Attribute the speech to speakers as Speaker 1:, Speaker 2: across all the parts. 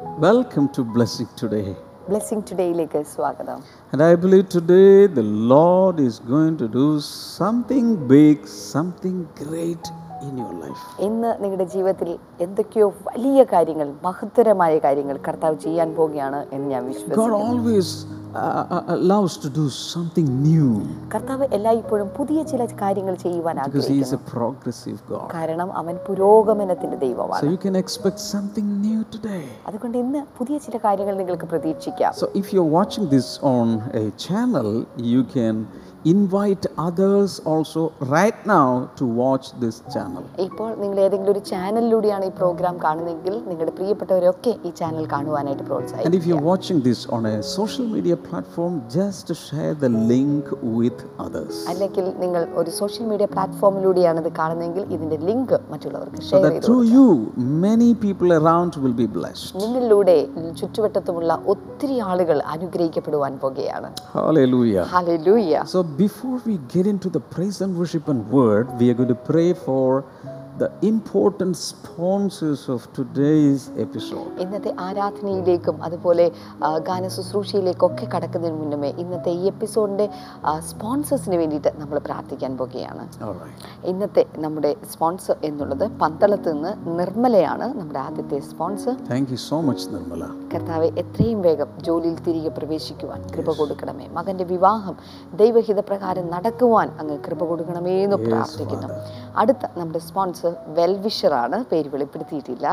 Speaker 1: Welcome to Blessing Today.
Speaker 2: Blessing ടുഡേയിലേക്ക് സ്വാഗതം
Speaker 1: And I believe today the Lord is going to do something big, something great in your life.
Speaker 2: ഇന്ന് നിങ്ങളുടെ ജീവിതത്തിൽ എന്തൊക്കെയോ വലിയ കാര്യങ്ങൾ മഹത്തരമായ കാര്യങ്ങൾ കർത്താവ് ചെയ്യാൻ പോവുകയാണ് എന്ന് ഞാൻ
Speaker 1: God
Speaker 2: വിശ്വസിക്കുന്നു
Speaker 1: always uh, uh, allows to do something new
Speaker 2: കർത്താവ് എല്ലായ്പ്പോഴും പുതിയ ചില കാര്യങ്ങൾ ചെയ്യുവാൻ
Speaker 1: because He is a progressive God.
Speaker 2: കാരണം അവൻ പുരോഗമനത്തിന്റെ ദൈവമാണ്.
Speaker 1: So you can expect something new today.
Speaker 2: അതുകൊണ്ട് ഇന്ന് പുതിയ ചില കാര്യങ്ങൾ നിങ്ങൾക്ക് പ്രതീക്ഷിക്കാം
Speaker 1: So if you're watching this on a channel, you can invite others also right now to watch this channel.
Speaker 2: ഇപ്പോൾ നിങ്ങൾ ഏതെങ്കിലും ഒരു ചാനലിലൂടെയാണ് ഈ പ്രോഗ്രാം കാണുന്നതെങ്കിൽ നിങ്ങളുടെ പ്രിയപ്പെട്ടവരൊക്കെ ഈ ചാനൽ കാണുവാനായിട്ട്
Speaker 1: And
Speaker 2: പ്രോത്സാഹിക്കും
Speaker 1: if you watching this on a social media platform, just share the link with others.
Speaker 2: അല്ലെങ്കിൽ നിങ്ങൾ ഒരു സോഷ്യൽ മീഡിയ പ്ലാറ്റ്ഫോമിലൂടെയാണ് ഇത് കാണുന്നതെങ്കിൽ ഇതിന്റെ ലിങ്ക് മറ്റുള്ളവർക്ക് ഷെയർ ചെയ്തു
Speaker 1: through you, many people around will be blessed.
Speaker 2: നിങ്ങളിലൂടെ ചുറ്റുവട്ടത്തുമുള്ള ഒത്തിരി ആളുകൾ അനുഗ്രഹിക്കപ്പെടുവാൻ പോകുകയാണ്
Speaker 1: Hallelujah.
Speaker 2: Hallelujah
Speaker 1: So before we get into the praise and worship and word, we are going to pray for the important sponsors of today's episode.
Speaker 2: ഇന്നത്തെ ആരാധനയിലേക്കും അതുപോലെ ഗാന ഗാന ശുശ്രൂഷയിലേക്കൊക്കെ കടക്കുന്നതിന് മുന്നമേ ഇന്നത്തെ ഈ എപ്പിസോഡിന്റെ സ്പോൺസേഴ്സിന് വേണ്ടിയിട്ട് നമ്മൾ പ്രാർത്ഥിക്കാൻ പോകുകയാണ്
Speaker 1: All right.
Speaker 2: ഇന്നത്തെ നമ്മുടെ സ്പോൺസർ എന്നുള്ളത് പന്തളത്ത് നിന്ന് നിർമ്മലയാണ് നമ്മുടെ ആദ്യത്തെ sponsor
Speaker 1: Thank you so much, Nirmala.
Speaker 2: കർത്താവെ എത്രയും വേഗം ജോലിയിൽ തിരികെ പ്രവേശിക്കുവാൻ കൃപ കൊടുക്കണമേ മകന്റെ വിവാഹം ദൈവഹിത പ്രകാരം നടക്കുവാൻ അങ്ങ് കൃപ കൊടുക്കണമേ എന്ന് പ്രാർത്ഥിക്കുന്നു അടുത്ത നമ്മുടെ സ്പോൺസർ വെൽവിഷറാണ് പേര് വെളിപ്പെടുത്തിയിട്ടില്ല.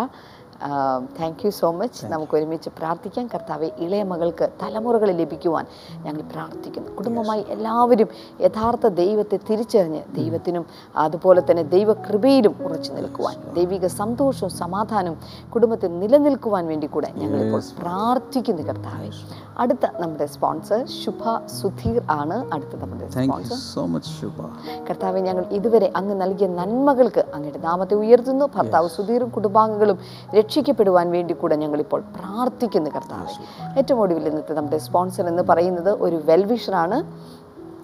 Speaker 2: താങ്ക് യു സോ മച്ച് നമുക്ക് ഒരുമിച്ച് പ്രാർത്ഥിക്കാം. കർത്താവെ ഇളയ മകൾക്ക് തലമുറകൾ ലഭിക്കുവാൻ ഞങ്ങൾ പ്രാർത്ഥിക്കുന്നു. കുടുംബമായി എല്ലാവരും യഥാർത്ഥ ദൈവത്തെ തിരിച്ചറിഞ്ഞ് ദൈവത്തിനും അതുപോലെ തന്നെ ദൈവകൃപയിലും ഉറച്ചു നിൽക്കുവാൻ ദൈവിക സന്തോഷവും സമാധാനവും കുടുംബത്തിൽ നിലനിൽക്കുവാൻ വേണ്ടി കൂടെ ഞങ്ങളിപ്പോൾ പ്രാർത്ഥിക്കുന്നു കർത്താവെ. അടുത്ത നമ്മുടെ സ്പോൺസർ ശുഭ സുധീർ ആണ്. അടുത്ത നമ്മുടെ
Speaker 1: Thank you
Speaker 2: sponsor
Speaker 1: so much, Shubha.
Speaker 2: കർത്താവെ ഞങ്ങൾ ഇതുവരെ അങ്ങ് നൽകിയ നന്മകൾക്ക് അങ്ങയുടെ നാമത്തെ ഉയർത്തുന്നു. ഭർത്താവ് സുധീറും കുടുംബാംഗങ്ങളും രക്ഷിക്കപ്പെടുവാൻ വേണ്ടി കൂടെ ഞങ്ങളിപ്പോൾ പ്രാർത്ഥിക്കുന്നു കർത്താവ്. ഏറ്റവും ഒടുവിൽ ഇന്നത്തെ നമ്മുടെ സ്പോൺസർ എന്ന് പറയുന്നത് ഒരു വെൽവിഷറാണ്.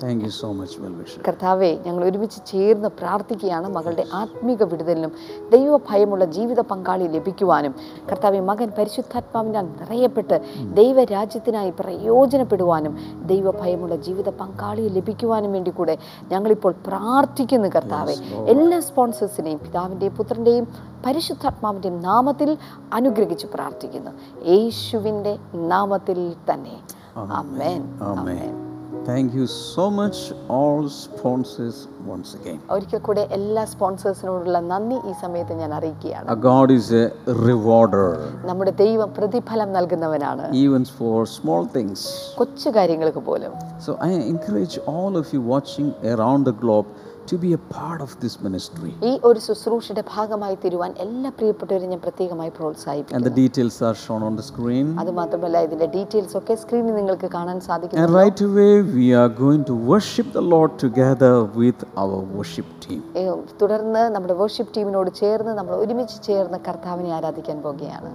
Speaker 1: Thank you so much, Well-wisher.
Speaker 2: കർത്താവെ ഞങ്ങൾ ഒരുമിച്ച് ചേർന്ന് പ്രാർത്ഥിക്കുകയാണ് മകളുടെ ആത്മീക വിടുതലിനും ദൈവ ഭയമുള്ള ജീവിത പങ്കാളി ലഭിക്കുവാനും. കർത്താവെ മകൻ പരിശുദ്ധാത്മാവിനാൽ നിറയപ്പെട്ട് ദൈവരാജ്യത്തിനായി പ്രയോജനപ്പെടുവാനും ദൈവ ഭയമുള്ള ജീവിത പങ്കാളിയെ ലഭിക്കുവാനും വേണ്ടി കൂടെ ഞങ്ങളിപ്പോൾ പ്രാർത്ഥിക്കുന്നു കർത്താവെ. എല്ലാ സ്പോൺസേഴ്സിനെയും പിതാവിന്റെയും പുത്രന്റെയും പരിശുദ്ധാത്മാവിന്റെയും നാമത്തിൽ അനുഗ്രഹിച്ച് പ്രാർത്ഥിക്കുന്നു. യേശുവിന്റെ നാമത്തിൽ തന്നെ. അമേൻ
Speaker 1: Amen. Thank you so much, all sponsors, once again.
Speaker 2: ഒരിക്കൽ കൂടെ എല്ലാ സ്പോൺസേഴ്സിനോടുള്ള നന്ദി ഈ സമയത്ത് ഞാൻ അറിയിക്കുകയാണ്
Speaker 1: Our God is a rewarder,
Speaker 2: നമ്മുടെ ദൈവം പ്രതിഫലം നൽകുന്നവനാണ്
Speaker 1: even for small things.
Speaker 2: കൊച്ചു കാര്യങ്ങൾക്ക് പോലും
Speaker 1: So I encourage all of you watching around the globe to be a part of this ministry.
Speaker 2: ഈ ഒരു ശുശ്രൂഷയുടെ ഭാഗമായി തീരുവാൻ എല്ലാ പ്രിയപ്പെട്ടവരും ഞാൻ പ്രത്യേകമായി
Speaker 1: And
Speaker 2: പ്രോത്സാഹിപ്പിക്കുന്നു
Speaker 1: the details are shown on the screen.
Speaker 2: അത് മാത്രമല്ല ഇതിന്റെ ഡീറ്റെയിൽസ് ഒക്കെ സ്ക്രീനിൽ നിങ്ങൾക്ക് കാണാൻ സാധിക്കും
Speaker 1: right away, we are going to worship the Lord together with our worship team.
Speaker 2: ഏ, തുടർന്ന് നമ്മുടെ വർഷിപ്പ് ടീമിനോട് ചേർന്ന് നമ്മൾ ഒരുമിച്ച് ചേർന്ന് കർത്താവിനെ ആരാധിക്കാൻ പോകുകയാണ്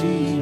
Speaker 3: Jesus.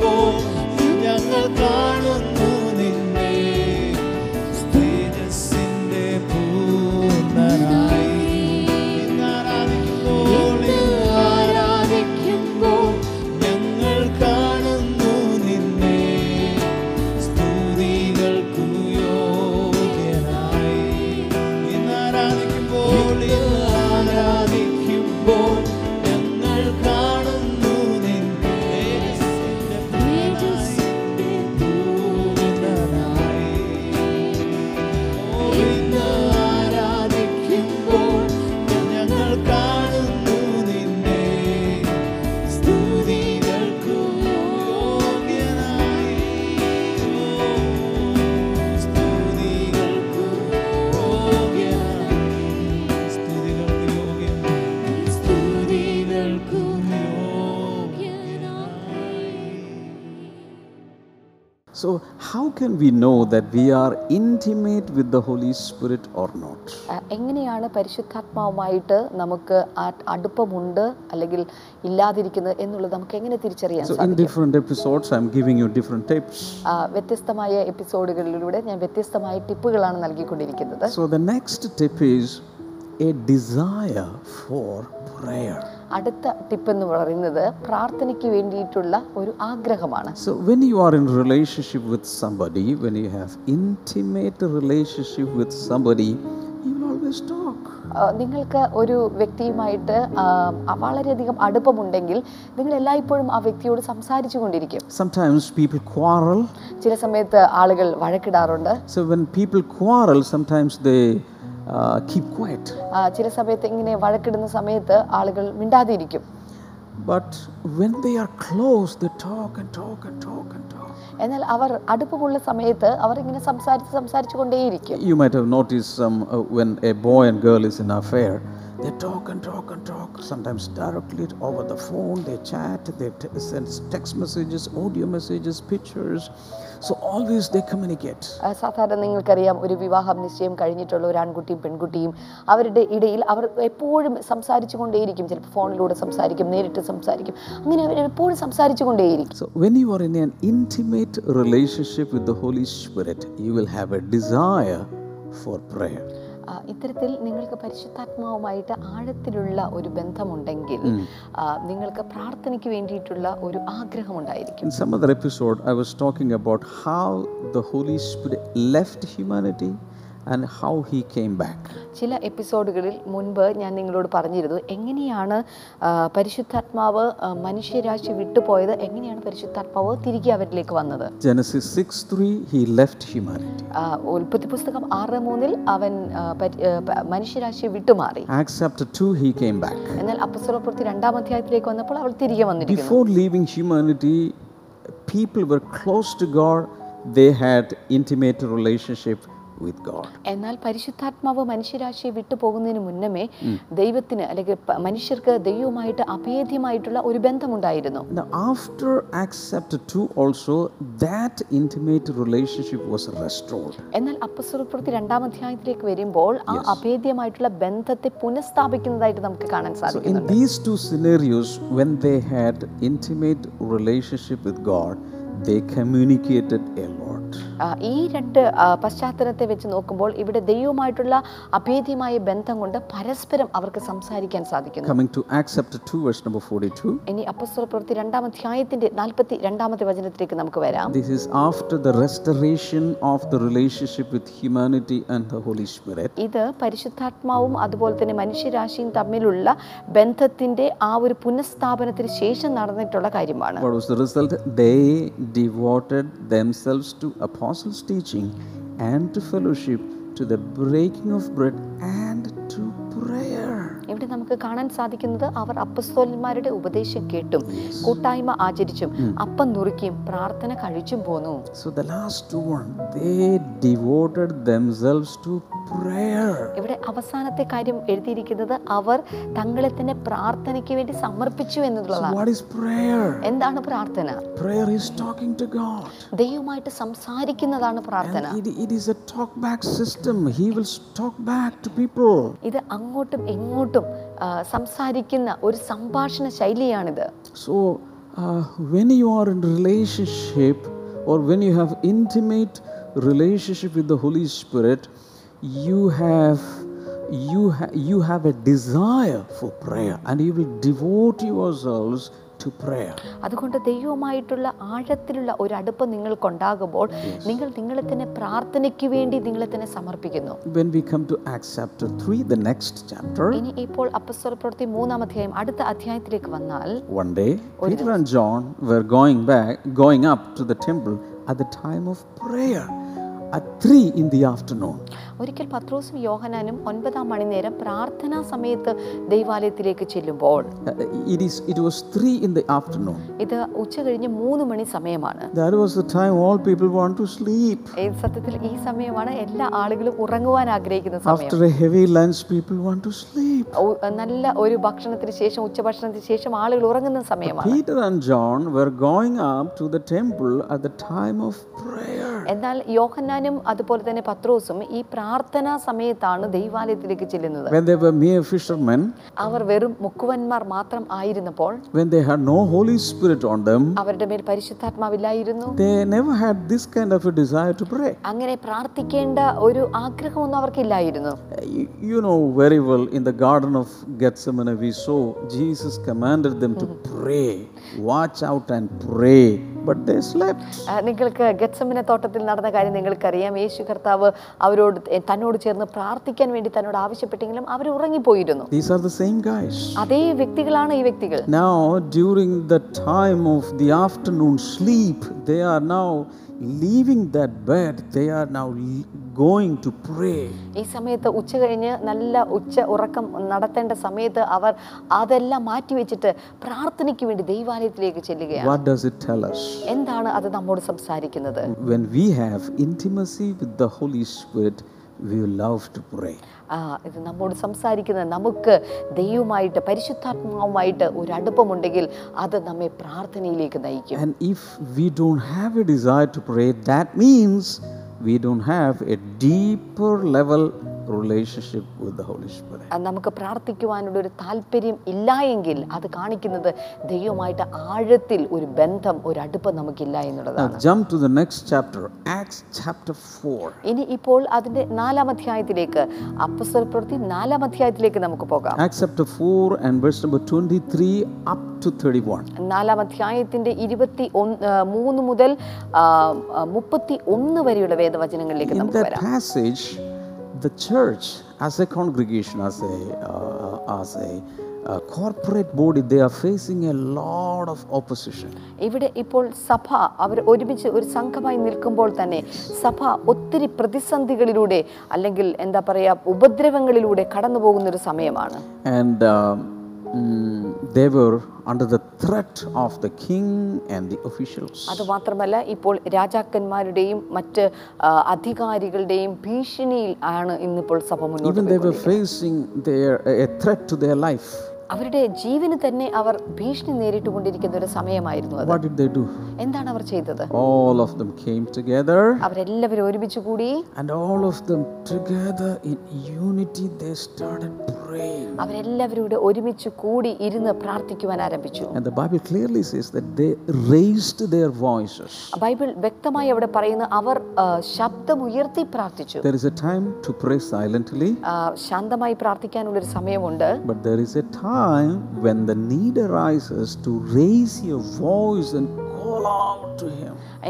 Speaker 3: ആരാധിക്കുമ്പോൾ ഞങ്ങൾ കാണുന്നു നിന്നെ
Speaker 1: So, how can we know that we are intimate with the Holy Spirit or not?
Speaker 2: എങ്ങനെയാണ് പരിശുദ്ധാത്മാവുമായിട്ട് നമുക്ക് അടുപ്പമുണ്ട് അല്ലെങ്കിൽ ഇല്ലാതിരിക്കുന്നത് എന്നുള്ളത് നമുക്ക് എങ്ങനെ തിരിച്ചറിയാൻ
Speaker 1: So, in different episodes, I'm giving you different tips.
Speaker 2: വ്യത്യസ്തമായ എപ്പിസോഡുകളിലൂടെ ഞാൻ വ്യത്യസ്തമായ ടിപ്പുകളാണ് നൽകിക്കൊണ്ടിരിക്കുന്നത്
Speaker 1: So, the next tip is a desire for prayer.
Speaker 2: അടുത്ത ടിപ്പ് എന്ന് പറയുന്നത് പ്രാർത്ഥനയ്ക്ക് വേണ്ടിയിട്ടുള്ള ഒരു ആഗ്രഹമാണ്
Speaker 1: so when you are in relationship with somebody, when you have intimate relationship with somebody, you will always talk.
Speaker 2: നിങ്ങൾക്ക് ഒരു വ്യക്തിയുമായിട്ട് വളരെയധികം അടുപ്പമുണ്ടെങ്കിൽ നിങ്ങൾ എല്ലായ്പ്പോഴും ആ വ്യക്തിയോട് സംസാരിച്ചു കൊണ്ടിരിക്കും
Speaker 1: Sometimes people quarrel.
Speaker 2: ചില സമയത്ത് ആളുകൾ വഴക്കിടാറുണ്ട്
Speaker 1: So, when people quarrel, sometimes they uh, keep quiet.
Speaker 2: ആ, ചില സമയത്ത് ഇങ്ങനെ വഴക്കിടുന്ന സമയത്ത് ആളുകൾ മിണ്ടാതിരിക്കും
Speaker 1: But when they are close, they talk and talk and talk and talk.
Speaker 2: എന്നാൽ അവർ അടുപ്പമുള്ള സമയത്ത് അവർ ഇങ്ങനെ സംസാരിച്ച് സംസാരിച്ചു കൊണ്ടേയിരിക്കും
Speaker 1: You might have noticed some uh, when a boy and girl is in affair, they talk and talk and talk. Sometimes directly over the phone, they chat, they send text messages, audio messages, pictures. So always they communicate.
Speaker 2: ആ, സാധാരണ നിങ്ങൾക്കറിയാം ഒരു വിവാഹം നിശ്ചയം കഴിഞ്ഞിട്ടുള്ള ഒരു ആൺകുട്ടിയും പെൺകുട്ടിയും അവരുടെ ഇടയിൽ അവർ എപ്പോഴും സംസാരിച്ചു കൊണ്ടേയിരിക്കും ചിലപ്പോൾ ഫോണിലൂടെ സംസാരിക്കും നേരിട്ട് സംസാരിക്കും അങ്ങനെ അവർ എപ്പോഴും സംസാരിച്ചു കൊണ്ടേയിരിക്കും
Speaker 1: so when you are in an intimate relationship with the Holy Spirit you will have a desire for prayer.
Speaker 2: ഇത്തരത്തിൽ നിങ്ങൾക്ക് പരിശുദ്ധാത്മാവുമായിട്ട് ആഴത്തിലുള്ള ഒരു ബന്ധമുണ്ടെങ്കിൽ നിങ്ങൾക്ക് പ്രാർത്ഥനയ്ക്ക് വേണ്ടിയിട്ടുള്ള ഒരു ആഗ്രഹം
Speaker 1: ഉണ്ടായിരിക്കും some other episode, I was talking about how the Holy Spirit left humanity and how he came back.
Speaker 2: ചില എപ്പിസോഡുകളിൽ മുൻപ് ഞാൻ നിങ്ങളോട് പറഞ്ഞിരുന്നു എങ്ങനെയാണ് പരിശുദ്ധാത്മാവ് മനുഷ്യരാശി വിട്ടുപോയത് എങ്ങനെയാണ് പരിശുദ്ധാത്മാവ് തിരികെ അവരിലേക്ക് വന്നത്
Speaker 1: 6 3, he left humanity.
Speaker 2: ആ, ഉൽപ്പത്തി പുസ്തകം ആറ് മൂന്നിൽ അവൻ മനുഷ്യരാശിയെ വിട്ടുമാറി
Speaker 1: Acts chapter 2, he came back.
Speaker 2: എന്നാൽ അപ്പസ്വലപ്പുറത്തി രണ്ടാം അധ്യായത്തിലേക്ക് വന്നപ്പോൾ അവൾ തിരികെ വന്നിരിക്കുന്നു
Speaker 1: Before leaving humanity, people were close to God, they had intimate relationship
Speaker 2: എന്നാൽ പരിശുദ്ധാത്മാവ് മനുഷ്യരാശിയെ വിട്ടുപോകുന്നതിന് മുന്നമേ ദൈവത്തിന് അല്ലെങ്കിൽ മനുഷ്യർക്ക് ദൈവവുമായിട്ട് അഭേദ്യമായിട്ടുള്ള ഒരു ബന്ധമുണ്ടായിരുന്നു.
Speaker 1: Now, after Acts chapter 2, also, that intimate relationship was restored.
Speaker 2: എന്നാൽ അപ്പസ്വലപ്പുറത്തി രണ്ടാം അധ്യായത്തിലേക്ക് വരുമ്പോൾ ആ അഭേദ്യമായിട്ടുള്ള ബന്ധത്തെ പുനഃസ്ഥാപിക്കുന്നതായിട്ട് നമുക്ക് കാണാൻ സാധിക്കും
Speaker 1: in these two scenarios, when they had intimate relationship with God, they communicated a lot.
Speaker 2: ഈ രണ്ട് പശ്ചാത്തലത്തെ വെച്ച് നോക്കുമ്പോൾ ഇവിടെ ദൈവമായിട്ടുള്ള അഭേദ്യമായ ബന്ധം കൊണ്ട് പരസ്പരം അവർക്ക് സംസാരിക്കാൻ സാധിക്കുന്നു
Speaker 1: Coming to Acts chapter 2, verse number 42.
Speaker 2: ഇനി അപ്പസ്വല പ്രവൃത്തി രണ്ടാം അധ്യായത്തിന്റെ നാൽപ്പത്തി രണ്ടാമത്തെ വചനത്തിലേക്ക് നമുക്ക് വരാം
Speaker 1: This is after the restoration of the relationship with humanity and the Holy Spirit.
Speaker 2: ഇത് പരിശുദ്ധാത്മാവും അതുപോലെ തന്നെ മനുഷ്യരാശിയും തമ്മിലുള്ള ബന്ധത്തിന്റെ ആ ഒരു പുനഃസ്ഥാപനത്തിന് ശേഷം നടന്നിട്ടുള്ള കാര്യമാണ്
Speaker 1: What was the result? They devoted themselves to apostles' teaching and to fellowship, to the breaking of bread and to
Speaker 2: ഇവിടെ നമുക്ക് കാണാൻ സാധിക്കുന്നത് അവർ അപ്പസ്തോലന്മാരുടെ ഉപദേശം കേട്ടും കൂട്ടായ്മ ആചരിച്ചും അപ്പം നുറുക്കിയും പ്രാർത്ഥന കഴിച്ചും പോന്നു.
Speaker 1: So the last one, they devoted themselves to prayer.
Speaker 2: ഇവിടെ അവസാനത്തെ കാര്യം എഴുതിയിരിക്കുന്നത് അവർ തങ്ങളെ തന്നെ പ്രാർത്ഥനയ്ക്ക് വേണ്ടി സമർപ്പിച്ചു എന്നുള്ളതാണ്.
Speaker 1: What is prayer?
Speaker 2: എന്താണ് പ്രാർത്ഥന?
Speaker 1: Prayer is talking to God
Speaker 2: ദൈവമായിട്ട് സംസാരിക്കുന്നതാണ് പ്രാർത്ഥന.
Speaker 1: It is a talk back system will talk back to talk back to people.
Speaker 2: ഇത് അങ്ങോട്ടും ഇങ്ങോട്ടും ആ, സംസാരിക്കുന്ന ഒരു സംഭാഷണ ശൈലിയാണിത്
Speaker 1: uh, when you are in relationship or when you have intimate relationship with the Holy Spirit, you have you ha- you have a desire for prayer and you will devote yourselves to prayer.
Speaker 2: അതുകൊണ്ട് ദൈവവുമായിട്ടുള്ള ആഴത്തിലുള്ള ഒരു അടുപ്പം നിങ്ങൾക്കുണ്ടാകുമ്പോൾ നിങ്ങൾ നിങ്ങളെ തന്നെ പ്രാർത്ഥനയ്ക്ക് വേണ്ടി നിങ്ങളെ തന്നെ സമർപ്പിക്കുന്നു.
Speaker 1: When we come to Acts chapter 3, the next chapter,
Speaker 2: ഇനി ഇപ്പോൾ പ്രവൃത്തി മൂന്നാം അധ്യായം അടുത്ത അധ്യായത്തിലേക്ക് വന്നാൽ
Speaker 1: one day Peter and John were going back, going up to the temple at the time of prayer. At 3 in the afternoon.
Speaker 2: ഒരിക്കൽ പത്രോസും യോഹനാനും ഒൻപതാം മണിനേരം പ്രാർത്ഥനാ സമയത്ത് ദൈവാലയത്തിലേക്ക് ചെല്ലുമ്പോൾ
Speaker 1: Uh, it is it was 3 in the afternoon.
Speaker 2: ഇത് ഉച്ച കഴിഞ്ഞ് മൂന്ന് മണി സമയമാണ്
Speaker 1: That was the time all people want to sleep.
Speaker 2: സത്യത്തിൽ ഈ സമയമാണ് എല്ലാ ആളുകളും ഉറങ്ങുവാൻ ആഗ്രഹിക്കുന്ന സമയം
Speaker 1: After a heavy lunch, people want to sleep.
Speaker 2: നല്ല ഒരു ഭക്ഷണത്തിന് ശേഷം ഉച്ചഭക്ഷണത്തിന് ശേഷം ആളുകൾ ഉറങ്ങുന്ന സമയമാണ്
Speaker 1: Peter and John were going up to the temple at the time of prayer.
Speaker 2: എന്നാൽ യോഹന്നാനും അതുപോലെ തന്നെ പത്രോസും ഈ പ്രാർത്ഥനാ സമയത്താണ് ദൈവാലയത്തിലേക്ക് ചെല്ലുന്നത്
Speaker 1: When they were mere fishermen,
Speaker 2: അവർ വെറും മുക്കുവന്മാർ മാത്രം ആയിരുന്നപ്പോൾ
Speaker 1: when they had no Holy Spirit on them,
Speaker 2: അവരുടെ മേൽ പരിശുദ്ധാത്മാവില്ലായിരുന്നു
Speaker 1: they never had this kind of a desire to pray.
Speaker 2: അങ്ങനെ പ്രാർത്ഥിക്കേണ്ട ഒരു ആഗ്രഹമൊന്നും അവർക്കില്ലായിരുന്നു
Speaker 1: Uh, You, know very well in the Garden of Gethsemane, we saw Jesus commanded them to pray, watch out and pray, but they slept.
Speaker 2: നിങ്ങൾക്ക് ഗത്സമിന തോട്ടത്തിൽ നടന്ന കാര്യം നിങ്ങൾക്കറിയാം യേശു കർത്താവ് അവരോട് തന്നോട് ചേർന്ന് പ്രാർത്ഥിക്കാൻ വേണ്ടി തന്നോട് ആവശ്യപ്പെട്ടെങ്കിലും അവർ ഉറങ്ങിപ്പോയിരുന്നു
Speaker 1: These are the same guys.
Speaker 2: അതേ വ്യക്തികളാണ് ഈ വ്യക്തികൾ
Speaker 1: Now, during the time of the afternoon sleep, they are now leaving that bed, they are now going going to pray.
Speaker 2: ഈ സമയത്ത് ഉച്ച കഴിഞ്ഞ് നല്ല ഉച്ച ഉറക്കം നടത്തേണ്ട സമയത്ത് അവർ അതെല്ലാം മാറ്റി വെച്ചിട്ട് പ്രാർത്ഥനയ്ക്ക് വേണ്ടി ദൈവാലയത്തിലേക്ക് ചെല്ലുകയാണ്
Speaker 1: What does it tell us?
Speaker 2: എന്താണ് അത് നമ്മോട് സംസാരിക്കുന്നത്
Speaker 1: When we have intimacy with the Holy Spirit, we love to pray.
Speaker 2: ആ ഇത് നമ്മോട് സംസാരിക്കുന്നത് നമുക്ക് ദൈവമായിട്ട് പരിശുദ്ധാത്മാവുമായിട്ട് ഒരു അടുപ്പമുണ്ടെങ്കിൽ അത് നമ്മെ പ്രാർത്ഥനയിലേക്ക് നയിക്കും
Speaker 1: And if we don't have a desire to pray, that means we don't have a deeper level relationship with the Holy
Speaker 2: Spirit നമുക്ക് പ്രാർത്ഥിക്കുവാനുള്ള ഒരു താല്പര്യം ഇല്ല എങ്കിൽ അത് കാണിക്കുന്നത് ദൈവമായിട്ട് ആഴത്തിൽ ഒരു ബന്ധം ഒരു അടുപ്പം നമുക്കില്ല എന്നുള്ളതാണ്
Speaker 1: jump to the next chapter, Acts chapter 4.
Speaker 2: ഇനി ഇപ്പോൾ അതിന്റെ നാലാം അധ്യായത്തിലേക്ക് അപ്പസ്വല പ്രവൃത്തി നാലാം അധ്യായത്തിലേക്ക് നമുക്ക് പോകാം
Speaker 1: Acts chapter 4 and verse number 23 up to 31.
Speaker 2: നാലാം അധ്യായത്തിന്റെ ഇരുപത്തി ഒന്ന് ആ, മൂന്ന് മുതൽ ആ, ആ, മുപ്പത്തി ഒന്ന് വരെയുള്ള വേദവചനങ്ങളിലേക്ക് നമുക്ക് വരാം
Speaker 1: passage, the church, as a congregation, as a, uh, as a corporate body, they are facing a lot of opposition.
Speaker 2: ഇവിടെ ഇപ്പോൾ സഭ അവർ ഒരുമിച്ച് ഒരു സംഘമായി നിൽക്കുമ്പോൾ തന്നെ സഭ ഒത്തിരി പ്രതിസന്ധികളിലൂടെ അല്ലെങ്കിൽ എന്താ പറയുക ഉപദ്രവങ്ങളിലൂടെ കടന്നു പോകുന്ന ഒരു സമയമാണ്
Speaker 1: And മാത്രമല്ല they were under the threat of the king and the officials.
Speaker 2: അതുമാത്രമല്ല ഇപ്പോൾ രാജാക്കന്മാരുടെയും മറ്റ് അധികാരികളുടെയും ഭീഷണിയിൽ ആണ് ഇന്നിപ്പോൾ സഭ മുന്നോട്ട് അവരുടെ ജീവന് തന്നെ അവർ ഭീഷണി നേരിട്ട് കൊണ്ടിരിക്കുന്ന ഒരു സമയമായിരുന്നു എന്താണ് അവർ ചെയ്തത്? അവരെല്ലാവരും ഒരുമിച്ച് കൂടി. അവരെല്ലാവരും ഒരുമിച്ച് കൂടി ഇരുന്ന് പ്രാർത്ഥിക്കുവാൻ ആരംഭിച്ചു. ബൈബിൾ വ്യക്തമായി അവിടെ പറയുന്നു അവർ ശബ്ദം ഉയർത്തി പ്രാർത്ഥിച്ചു. ശാന്തമായി
Speaker 1: പ്രാർത്ഥിക്കാനുള്ള ഒരു സമയമുണ്ട് when the need arises to raise your voice and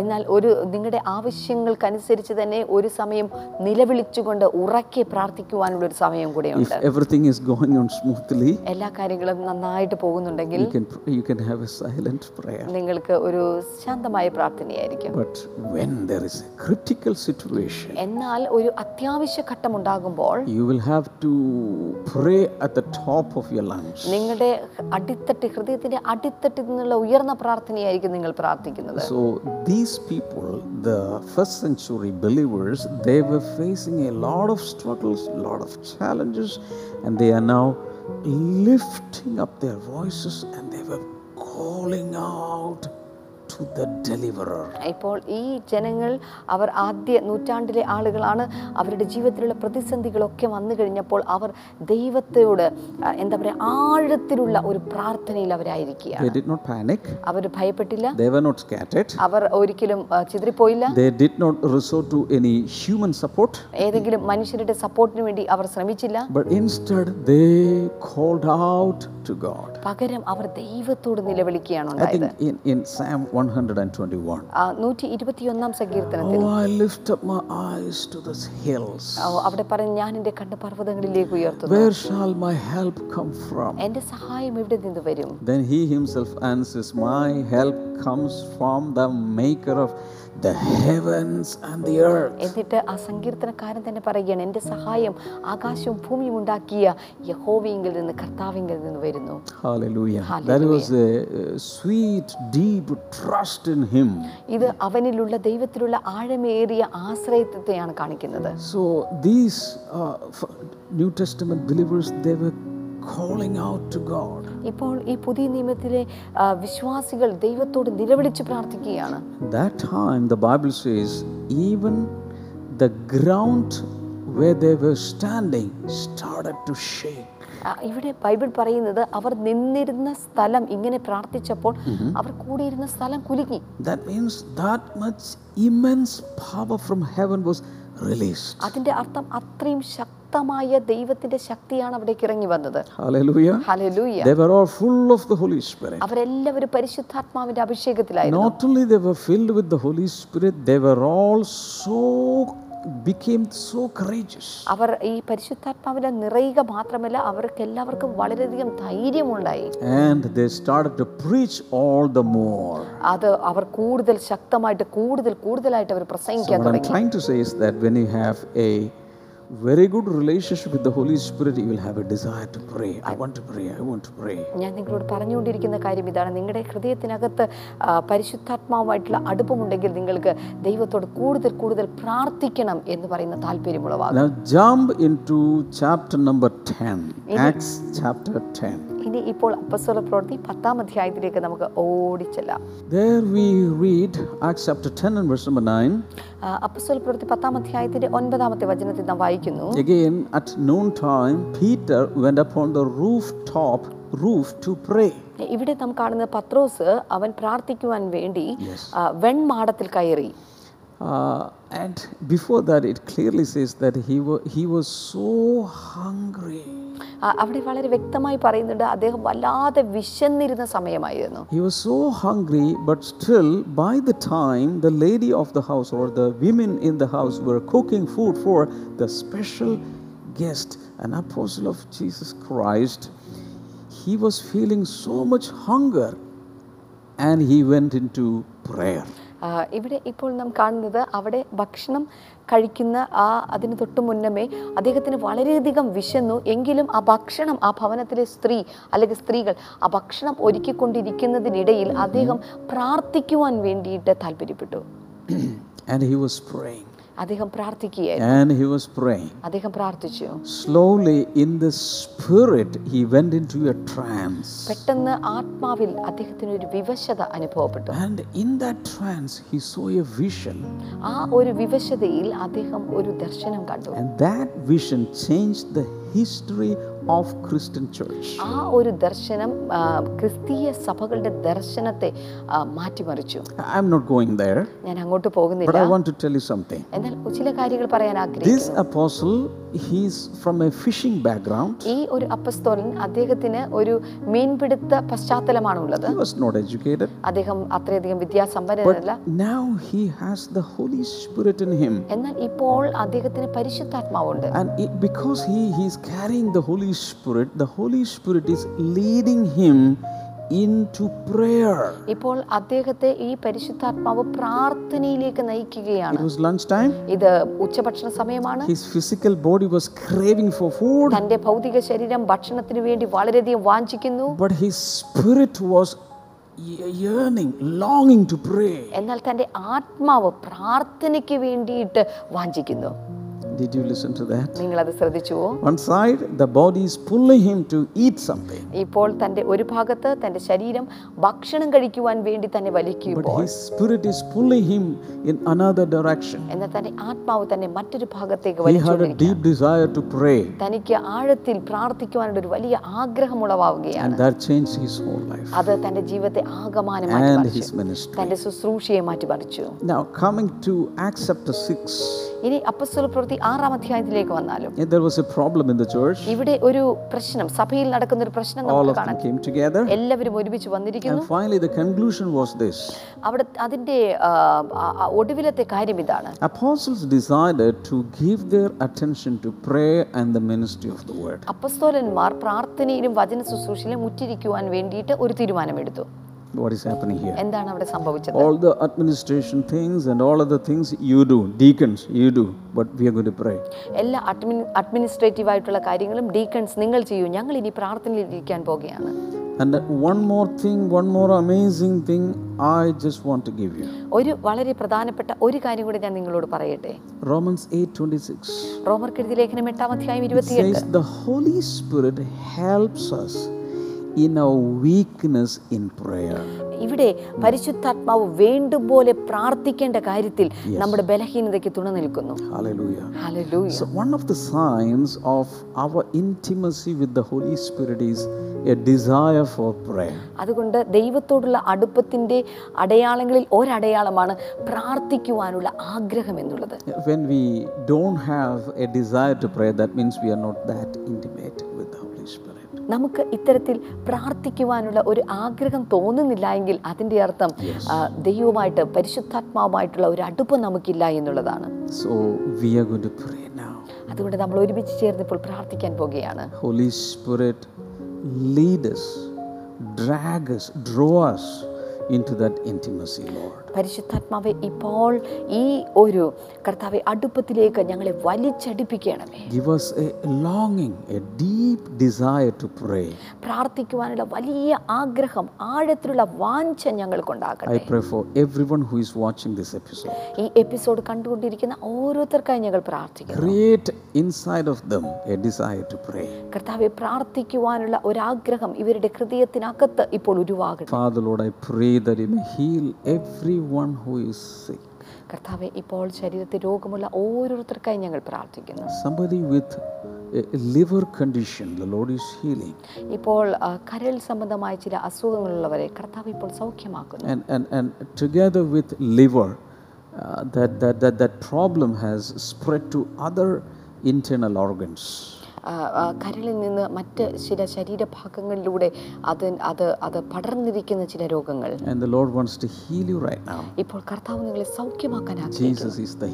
Speaker 2: എന്നാൽ ഒരു നിങ്ങളുടെ ആവശ്യങ്ങൾക്കനുസരിച്ച് തന്നെ ഒരു സമയം നിലവിളിച്ചുകൊണ്ട് ഉറക്കെ പ്രാർത്ഥിക്കുവാനുള്ള ഒരു സമയം കൂടെയുണ്ട്
Speaker 1: everything is going on smoothly,
Speaker 2: എല്ലാ കാര്യങ്ങളും നന്നായിട്ട് പോകുന്നുണ്ടെങ്കിൽ
Speaker 1: you can, you can have a silent prayer.
Speaker 2: നിങ്ങൾക്ക് ഒരു ശാന്തമായ പ്രാർത്ഥനയായിരിക്കും
Speaker 1: But when there is a critical situation,
Speaker 2: എന്നാൽ ഒരു അത്യാവശ്യ ഘട്ടം ഉണ്ടാകുമ്പോൾ
Speaker 1: you will have to pray at the top of your lungs.
Speaker 2: നിങ്ങളുടെ അടിത്തട്ട് ഹൃദയത്തിന്റെ അടിത്തട്ടിൽ നിന്നുള്ള ഉയർന്ന പ്രാർത്ഥനയായിരിക്കും നിങ്ങൾ പ്രാർത്ഥിക്കുന്നത്
Speaker 1: So these people, the first century believers, they were facing a lot of struggles, a lot of challenges, and they are now lifting up their voices and they were calling out
Speaker 2: ഇപ്പോൾ ഈ ജനങ്ങൾ അവർ ആദ്യ നൂറ്റാണ്ടിലെ ആളുകളാണ്. അവരുടെ ജീവിതത്തിലുള്ള പ്രതിസന്ധികളൊക്കെ വന്നു കഴിഞ്ഞപ്പോൾ അവർ ദൈവത്തോട് എന്താ പറയുക ആഴത്തിലുള്ള ഒരു പ്രാർത്ഥനയിൽ അവരായിരിക്കുകയാണ്.
Speaker 1: They did not panic,
Speaker 2: our ഭയപ്പെട്ടില്ല.
Speaker 1: They were not scattered,
Speaker 2: അവർ ഒരിക്കലും ചിതറിപ്പോയില്ല.
Speaker 1: They did not resort to any human support,
Speaker 2: ഏതെങ്കിലും മനുഷ്യരുടെ സപ്പോർട്ടിന് വേണ്ടി അവർ ശ്രമിച്ചില്ല. പകരം അവർ ദൈവത്തോട് നിലവിളിക്കുകയാണ് ഉണ്ടായത്.
Speaker 1: Think in, in Psalm 121.
Speaker 2: നൂറ്റി ഇരുപത്തിയൊന്നാം സങ്കീർത്തനത്തിൽ
Speaker 1: Oh, I lift up my eyes to the hills.
Speaker 2: ആ, അവിടെ പറഞ്ഞ് ഞാൻ എന്റെ കണ്ണ് പർവതങ്ങളിലേക്ക് ഉയർത്തുന്നു
Speaker 1: Where shall my help come from?
Speaker 2: എന്റെ സഹായം എവിടെ നിന്ന് വരും
Speaker 1: Then he himself answers, My help comes from the maker of the heavens and the earth.
Speaker 2: എന്നിട്ട് ആ സങ്കീർത്തനക്കാരൻ തന്നെ പറയുകയാണ് എന്റെ സഹായം ആകാശവും ഭൂമിയും ഉണ്ടാക്കിയ യഹോവയെങ്കിൽ നിന്ന് കർത്താവിങ്കിൽ നിന്ന് വരുന്നു
Speaker 1: Hallelujah. That was a, sweet, deep trust in him.
Speaker 2: ഇത് അവനിലുള്ള ദൈവത്തിലുള്ള ആഴമേറിയ ആശ്രയത്വത്തെയാണ് കാണിക്കുന്നത്
Speaker 1: So these uh, New Testament believers, they were
Speaker 2: ഇപ്പോൾ ഈ പുതിയ നിയമത്തിലെ വിശ്വാസികൾ ദൈവത്തോട് നിലവിളിച്ച് പ്രാർത്ഥിക്കുകയാണ്
Speaker 1: That time, the Bible says, even the ground where they were standing started to shake.
Speaker 2: ഇവിടെ ബൈബിൾ പറയുന്നത് അവർ നിന്നിരുന്ന സ്ഥലം ഇങ്ങനെ പ്രാർത്ഥിച്ചപ്പോൾ അവർ കൂടിയിരുന്ന സ്ഥലം കുലുങ്ങി
Speaker 1: That means that much immense power from heaven was released.
Speaker 2: അതിന്റെ അർത്ഥം അത്രയും ശക്തമായ ദൈവത്തിന്റെ ശക്തിയാണ് അവിടേക്ക് ഇറങ്ങി വന്നത്
Speaker 1: Hallelujah.
Speaker 2: Hallelujah
Speaker 1: They were all full of the Holy Spirit.
Speaker 2: അവരെല്ലാവരും പരിശുദ്ധാത്മാവിന്റെ അഭിഷേകത്തിലായിരുന്നു
Speaker 1: Not only they were filled with the Holy Spirit, they were all so became so courageous.
Speaker 2: അവർ ഈ പരിശുദ്ധാത്മാവിനെ നിറയുക മാത്രമല്ല അവർക്ക് എല്ലാവർക്കും വളരെയധികം ധൈര്യമുണ്ടായി
Speaker 1: And they started to preach all the more.
Speaker 2: അത് അവർ കൂടുതൽ ശക്തമായിട്ട് കൂടുതൽ കൂടുതലായിട്ട് അവർ
Speaker 1: So
Speaker 2: പ്രസംഗിക്കാൻ
Speaker 1: what I'm
Speaker 2: തുടങ്ങി
Speaker 1: trying to say is that when you have a very good relationship with the Holy Spirit, you will have a desire to pray. I want to pray. I want to pray.
Speaker 2: ഞാൻ നിങ്ങളോട് പറഞ്ഞുകൊണ്ടിരിക്കുന്ന കാര്യം ഇതാണ് നിങ്ങളുടെ ഹൃദയത്തിനകത്ത് പരിശുദ്ധാത്മാവുമായിട്ടുള്ള അടുപ്പമുണ്ടെങ്കിൽ നിങ്ങൾക്ക് ദൈവത്തോട് കൂടുതൽ കൂടുതൽ പ്രാർത്ഥിക്കണം എന്ന് പറയുന്ന താല്പര്യമുളവാകും
Speaker 1: Now jump into chapter number 10. Acts chapter 10.
Speaker 2: ഇനി ഇപ്പോൾ അപ്പസ്വല പ്രവൃത്തി പത്താം അധ്യായത്തിലേക്ക് നമുക്ക് ഓടിച്ചെല്ലാം
Speaker 1: There we read Acts chapter 10 and verse number 9.
Speaker 2: അപ്പസ്വല പ്രവൃത്തി പത്താം അധ്യായത്തിന്റെ ഒൻപതാമത്തെ വചനത്തിൽ നാം വായിക്കുന്നു
Speaker 1: Again, at noontime, Peter went upon the rooftop roof to pray.
Speaker 2: ഇവിടെ നാം കാണുന്ന പത്രോസ് അവൻ പ്രാർത്ഥിക്കുവാൻ വേണ്ടി വെൺമാടത്തിൽ കയറി
Speaker 1: Uh, and before that, it clearly says that he, wa- he was so hungry.
Speaker 2: അവിടെ വളരെ വ്യക്തമായി പറയുന്നുണ്ട് അദ്ദേഹം വല്ലാതെ വിശന്നിരുന്ന സമയമായിരുന്നു
Speaker 1: He was so hungry, but still, by the time the lady of the house or the women in the house were cooking food for the special guest, an apostle of Jesus Christ, he was feeling so much hunger and he went into prayer.
Speaker 2: ഇവിടെ ഇപ്പോൾ നാം കാണുന്നത് അവിടെ ഭക്ഷണം കഴിക്കുന്ന ആ അതിന് തൊട്ട് മുന്നമേ അദ്ദേഹത്തിന് വളരെയധികം വിശന്നു. എങ്കിലും ആ ഭക്ഷണം ആ ഭവനത്തിലെ സ്ത്രീ അല്ലെങ്കിൽ സ്ത്രീകൾ ആ ഭക്ഷണം ഒരുക്കിക്കൊണ്ടിരിക്കുന്നതിനിടയിൽ അദ്ദേഹം പ്രാർത്ഥിക്കുവാൻ വേണ്ടിയിട്ട് താല്പര്യപ്പെട്ടു.
Speaker 1: And he was praying.
Speaker 2: അദ്ദേഹം പ്രാർത്ഥിക്കുകയായിരുന്നു
Speaker 1: And he was praying.
Speaker 2: അദ്ദേഹം പ്രാർത്ഥിച്ചു
Speaker 1: Slowly, in the spirit, he went into a trance.
Speaker 2: പെട്ടെന്ന് ആത്മാവിൽ അദ്ദേഹത്തിന് ഒരു വിവശത അനുഭവപ്പെട്ടു
Speaker 1: And in that trance, he saw a vision.
Speaker 2: ആ ഒരു വിവശതയിൽ അദ്ദേഹം ഒരു ദർശനം കണ്ടു
Speaker 1: And that vision changed the history of Christian church.
Speaker 2: ആ ഒരു ദർശനം ക്രിസ്തീയ സഭകളുടെ ദർശനത്തെ മാറ്റിമറിച്ചു.
Speaker 1: I am not going there
Speaker 2: ഞാൻ അങ്ങോട്ട് പോകുന്നില്ല.
Speaker 1: But I want to tell you something
Speaker 2: എന്നാൽ ചില കാര്യങ്ങൾ പറയാൻ ആഗ്രഹിക്കുന്നു.
Speaker 1: This apostle he's from a fishing background.
Speaker 2: ഈ ഒരു അപ്പസ്തോലൻ അദ്ദേഹത്തിന് ഒരു മീൻപിടുത്ത പശ്ചാത്തലമാണുള്ളത്
Speaker 1: He was not educated.
Speaker 2: അദ്ദേഹം അത്രയധികം വിദ്യാസമ്പന്നനല്ല
Speaker 1: Now he has the Holy Spirit in him.
Speaker 2: എന്നാൽ ഇപ്പോൾ അദ്ദേഹത്തിന് പരിശുദ്ധാത്മാവുണ്ട്
Speaker 1: And it, because he, he is carrying the Holy Spirit, the Holy Spirit is leading him into prayer.
Speaker 2: ഇപ്പോൾ അദ്ദേഹത്തെ ഈ പരിശുദ്ധാത്മാവ് പ്രാർത്ഥനയിലേക്ക് നയിക്കുകയാണ്
Speaker 1: It was lunchtime.
Speaker 2: ഇത് ഉച്ചഭക്ഷണ സമയമാണ്
Speaker 1: His physical body was craving for food,
Speaker 2: തന്റെ ഭൗതിക ശരീരം ഭക്ഷണത്തിന് വേണ്ടി വളരെയധികം വാഞ്ചിക്കുന്നു
Speaker 1: but his spirit was yearning, longing to pray.
Speaker 2: എന്നാൽ തന്റെ ആത്മാവ് പ്രാർത്ഥനയ്ക്ക് വേണ്ടിയിട്ട് വാഞ്ചിക്കുന്നു
Speaker 1: Did you listen to that?
Speaker 2: നിങ്ങൾ അത് ശ്രദ്ധിച്ചുവോ
Speaker 1: One side, the body is pulling him to eat something,
Speaker 2: ഇപ്പോൾ തന്റെ ഒരു ഭാഗത്ത് തന്റെ ശരീരം ഭക്ഷണം കഴിക്കുവാൻ വേണ്ടി തന്നെ
Speaker 1: but
Speaker 2: വലിക്കുമ്പോൾ
Speaker 1: his spirit is pulling him in another direction.
Speaker 2: എന്നാൽ തന്റെ ആത്മാവ് തന്നെ മറ്റൊരു ഭാഗത്തേക്ക്
Speaker 1: He had a deep desire to pray,
Speaker 2: തനിക്ക് ആഴത്തിൽ പ്രാർത്ഥിക്കുവാനുള്ള ഒരു വലിയ ആഗ്രഹം ഉളവാവുകയാണ്
Speaker 1: and that changed his whole life
Speaker 2: അത് തന്റെ ജീവിതത്തെ ആകമാനം
Speaker 1: and
Speaker 2: മാറ്റിമറിച്ചു
Speaker 1: his ministry.
Speaker 2: തന്റെ ശുശ്രൂഷയെ മാറ്റിമറിച്ചു
Speaker 1: Now, coming to Acts chapter 6,
Speaker 2: ഇനി അപ്പസ്തല പ്രവൃത്തി ആറാം അധ്യായത്തിലേക്ക് വന്നാലും
Speaker 1: there was a problem in the church.
Speaker 2: ഇവിടെ ഒരു പ്രശ്നം സഭയിൽ നടക്കുന്ന ഒരു പ്രശ്നം നമുക്ക് കാണാം
Speaker 1: came together,
Speaker 2: എല്ലാവരും ഒരുമിച്ച് വന്നിരിക്കുന്നു.
Speaker 1: And finally, the conclusion was this.
Speaker 2: അവിടെ അതിന്റെ ഒടുവിലത്തെ കാര്യം ഇതാണ്.
Speaker 1: Apostles decided to give their attention to prayer and the ministry of the word.
Speaker 2: അപ്പസ്തോലന്മാർ പ്രാർത്ഥനയിലും വചന ശുശ്രൂഷയിലും മുറ്റിരിക്കുവാൻ വേണ്ടിയിട്ട് ഒരു തീരുമാനമെടുത്തു.
Speaker 1: What is happening here?
Speaker 2: എന്താണ് അവിടെ സംഭവിച്ചത്
Speaker 1: All the administration things and all other things you do, deacons, you do, but we are going to pray.
Speaker 2: എല്ലാ administrative ആയിട്ടുള്ള കാര്യങ്ങളും ഡീക്കൺസ് നിങ്ങൾ ചെയ്യൂ ഞങ്ങൾ ഇനി പ്രാർത്ഥനയിൽ ഇരിക്കാൻ പോകുകയാണ്
Speaker 1: And one more thing, one more amazing thing I just want to give you.
Speaker 2: ഒരു വളരെ പ്രധാനപ്പെട്ട ഒരു കാര്യം കൂടി ഞാൻ നിങ്ങളോട് പറയട്ടെ
Speaker 1: Romans 8:26
Speaker 2: റോമർ കെഴുതി ലേഖനം എട്ടാം അധ്യായം ഇരുപത്തിയെട്ട്
Speaker 1: says the Holy Spirit helps us in our weakness in prayer.
Speaker 2: ഇവിടെ പരിശുദ്ധാത്മാവ് വേണ്ടും പോലെ പ്രാർത്ഥിക്കേണ്ട കാര്യത്തിൽ നമ്മുടെ ബലഹീനതയ്ക്ക് തുണ നിൽക്കുന്നു
Speaker 1: one of the signs of our intimacy with the Holy Spirit is a desire for prayer.
Speaker 2: അതുകൊണ്ട് ദൈവത്തോടുള്ള അടുപ്പത്തിന്റെ അടയാളങ്ങളിൽ ഒരടയാളമാണ് പ്രാർത്ഥിക്കുവാനുള്ള ആഗ്രഹം എന്നുള്ളത്
Speaker 1: When we don't have a desire to pray, that means we are not that intimate
Speaker 2: നമുക്ക് ഇത്തരത്തിൽ പ്രാർത്ഥിക്കുവാനുള്ള ഒരു ആഗ്രഹം തോന്നുന്നില്ല എങ്കിൽ അതിന്റെ അർത്ഥം ദൈവവുമായിട്ട് പരിശുദ്ധാത്മാവുമായിട്ടുള്ള ഒരു അടുപ്പം നമുക്കില്ല എന്നുള്ളതാണ്
Speaker 1: So, we are going to pray now.
Speaker 2: അതുകൊണ്ട് നമ്മൾ ഒരുമിച്ച് ചേർന്ന് ഇപ്പോൾ പ്രാർത്ഥിക്കാൻ പോകുകയാണ്
Speaker 1: Holy Spirit lead us, drag us, draw us into that intimacy, Lord.
Speaker 2: പരിശുദ്ധാത്മാവെ ഇപ്പോൾ ഈ ഒരു കർത്താവെ അടുപ്പത്തിലേക്ക് ഞങ്ങളെ വലിച്ചടിപ്പിക്കണമേ
Speaker 1: Give us a longing, a deep desire to pray.
Speaker 2: പ്രാർത്ഥിക്കുവാനുള്ള വലിയ ആഗ്രഹം ആഴത്തിലുള്ള വാഞ്ച
Speaker 1: I
Speaker 2: ഞങ്ങൾക്കുണ്ടാകട്ടെ
Speaker 1: pray for everyone who is watching this episode.
Speaker 2: ഈ എപ്പിസോഡ് കണ്ടുകൊണ്ടിരിക്കുന്ന ഓരോരുത്തർക്കായി ഞങ്ങൾ പ്രാർത്ഥിക്കുന്നു
Speaker 1: Create inside of them a desire to pray.
Speaker 2: കർത്താവെ പ്രാർത്ഥിക്കുവാനുള്ള ഒരാഗ്രഹം ഇവരുടെ ഹൃദയത്തിനകത്ത് ഇപ്പോൾ ഉരുവാകട്ടെ
Speaker 1: Father, Lord, I pray that you may heal everyone who is sick.
Speaker 2: കർത്താവെ ഇപ്പോൾ ശരീരത്തിൽ രോഗമുള്ള ഓരോരുത്തർക്കായി ഞങ്ങൾ പ്രാർത്ഥിക്കുന്നു
Speaker 1: Somebody with a liver condition, the Lord is healing.
Speaker 2: ഇപ്പോൾ കരൾ സംബന്ധമായ ചില അസുഖങ്ങളുള്ളവരെ കർത്താവ് ഇപ്പോൾ സൗഖ്യമാക്കുന്നു
Speaker 1: And, and, and together with liver, uh, that, that, that, that problem has spread to other internal organs.
Speaker 2: കരളിൽ നിന്ന് മറ്റ് ചില ശരീരഭാഗങ്ങളിലൂടെ അത് അത് അത് പടർന്നിരിക്കുന്ന ചില രോഗങ്ങൾ.
Speaker 1: And the Lord wants to heal you right now.
Speaker 2: ഇപ്പോൾ കർത്താവ് നിങ്ങളെ സൗഖ്യമാക്കാൻ ആഗ്രഹിക്കുന്നു.
Speaker 1: Jesus is the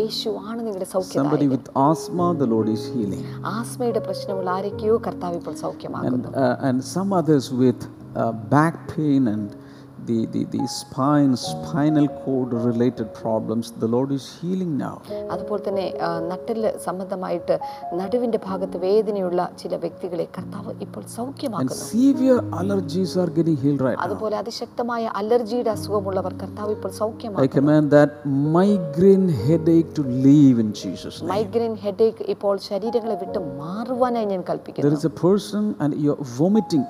Speaker 2: യേശു ആണ് നിങ്ങളുടെ
Speaker 1: സൗഖ്യം
Speaker 2: സൗഖ്യദായകൻ
Speaker 1: with asthma, the Lord is healing.
Speaker 2: ആസ്മയുടെ പ്രശ്നമുള്ള ആരൊക്കെയോ കർത്താവ് ഇപ്പോൾ സൗഖ്യമാക്കുന്നു.
Speaker 1: Back pain and uh, the, the, the spine, spinal cord related problems, the Lord is healing now.
Speaker 2: അതുപോലെ തന്നെ നട്ടിൽ സംബന്ധമായിട്ട് നടുവിന്റെ ഭാഗത്ത് വേദനയുള്ള ചില വ്യക്തികളെ കർത്താവ് ഇപ്പോൾ
Speaker 1: And
Speaker 2: സൗഖ്യമാക്കുന്നു
Speaker 1: severe allergies are getting healed right.
Speaker 2: അതുപോലെ അതിശക്തമായ അലർജിയുടെ അസുഖമുള്ളവർ കർത്താവ് ഇപ്പോൾ
Speaker 1: I command that migraine headache to leave in Jesus' name.
Speaker 2: Migraine headache ഇപ്പോൾ ശരീരങ്ങളെ വിട്ട് മാറുവാനായി ഞാൻ കൽപ്പിക്കുന്നു.
Speaker 1: There is a person and you're vomiting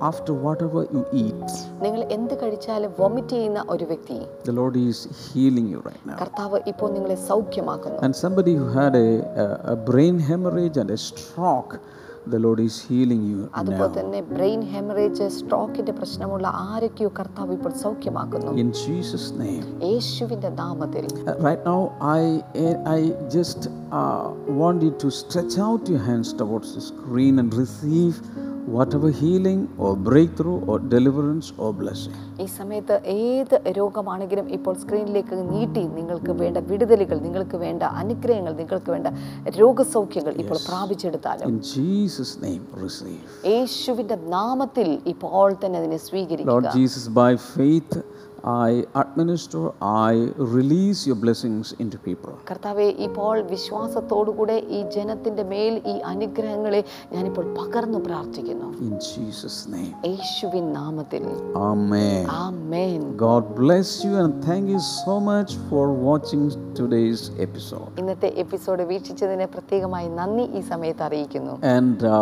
Speaker 1: after whatever you eat.
Speaker 2: നിങ്ങൾ എന്ത് കഴിച്ചാലും വോമിറ്റ് ചെയ്യുന്ന ഒരു വ്യക്തി
Speaker 1: The Lord is healing you right now.
Speaker 2: കർത്താവ് ഇപ്പോൾ നിങ്ങളെ സൗഖ്യമാക്കുന്നു
Speaker 1: And somebody who had a, a, a brain hemorrhage and a stroke, the Lord is healing you
Speaker 2: അതുപോലെ തന്നെ ബ്രെയിൻ ഹെമറേജ് സ്ട്രോക്കിന്റെ പ്രശ്നമുള്ള ആരൊക്കെയോ കർത്താവ് ഇപ്പോൾ സൗഖ്യമാക്കുന്നു
Speaker 1: In Jesus' name.
Speaker 2: യേശുവിന്റെ നാമത്തിൽ
Speaker 1: Uh, Right now, I, I just uh, want you to stretch out your hands towards the screen and receive whatever healing or breakthrough or deliverance or blessing.
Speaker 2: ഈ സമയത്ത് ഏത് രോഗമാണെങ്കിലും ഇപ്പോൾ സ്ക്രീനിലേക്ക് നീട്ടി നിങ്ങൾക്ക് വേണ്ട വിടുതലുകൾ നിങ്ങൾക്ക് വേണ്ട അനുഗ്രഹങ്ങൾ നിങ്ങൾക്ക് വേണ്ട രോഗസൗഖ്യങ്ങൾ ഇപ്പോൾ പ്രാപിച്ചെടുത്താലും
Speaker 1: In Jesus' name, receive.
Speaker 2: യേശുവിന്റെ നാമത്തിൽ ഇപ്പോൾ തന്നെ അതിനെ
Speaker 1: Lord
Speaker 2: സ്വീകരിക്കുക
Speaker 1: Jesus, by faith, I administer, I release your blessings into people.
Speaker 2: കർത്താവെ ഇപ്പോൾ വിശ്വാസത്തോടുകൂടെ ഈ ജനത്തിന്റെ മേൽ ഈ അനുഗ്രഹങ്ങളെ ഞാനിപ്പോൾ പകർന്നു പ്രാർത്ഥിക്കുന്നു
Speaker 1: In Jesus' name.
Speaker 2: യേശുവിൻ നാമത്തിൽ
Speaker 1: Amen.
Speaker 2: Amen.
Speaker 1: God bless you and thank you so much for watching today's episode.
Speaker 2: ഇന്നത്തെ എപ്പിസോഡ് വീക്ഷിച്ചതിന് പ്രത്യേകമായി നന്ദി ഈ സമയത്ത് അറിയിക്കുന്നു
Speaker 1: And uh,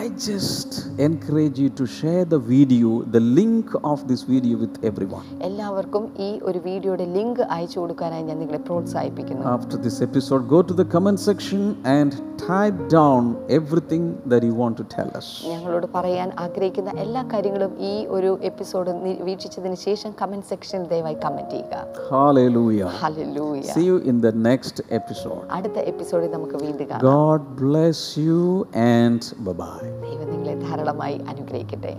Speaker 1: I just encourage you to share the video, the link of this video with everyone.
Speaker 2: എല്ലാവർക്കും ഈ ഒരു വീഡിയോയുടെ ലിങ്ക് അയച്ചു കൊടുക്കാനായി ഞാൻ നിങ്ങളെ പ്രോത്സാഹിപ്പിക്കുന്നു.
Speaker 1: After this episode go to the comment section and type down everything that you want to tell us
Speaker 2: ഞങ്ങളോട് പറയാൻ ആഗ്രഹിക്കുന്ന എല്ലാ കാര്യങ്ങളും ഈ ഒരു എപ്പിസോഡ് വീക്ഷിച്ചതിനു ശേഷം കമന്റ് സെക്ഷനിൽ ദയവായി കമന്റ് ചെയ്യുക.
Speaker 1: Hallelujah
Speaker 2: hallelujah
Speaker 1: see you in the next episode
Speaker 2: അടുത്ത എപ്പിസോഡിൽ നമുക്ക് വീണ്ടും കാണാം.
Speaker 1: God bless you and bye bye
Speaker 2: ദൈവം നിങ്ങളെ ധാരാളമായി അനുഗ്രഹിക്കട്ടെ.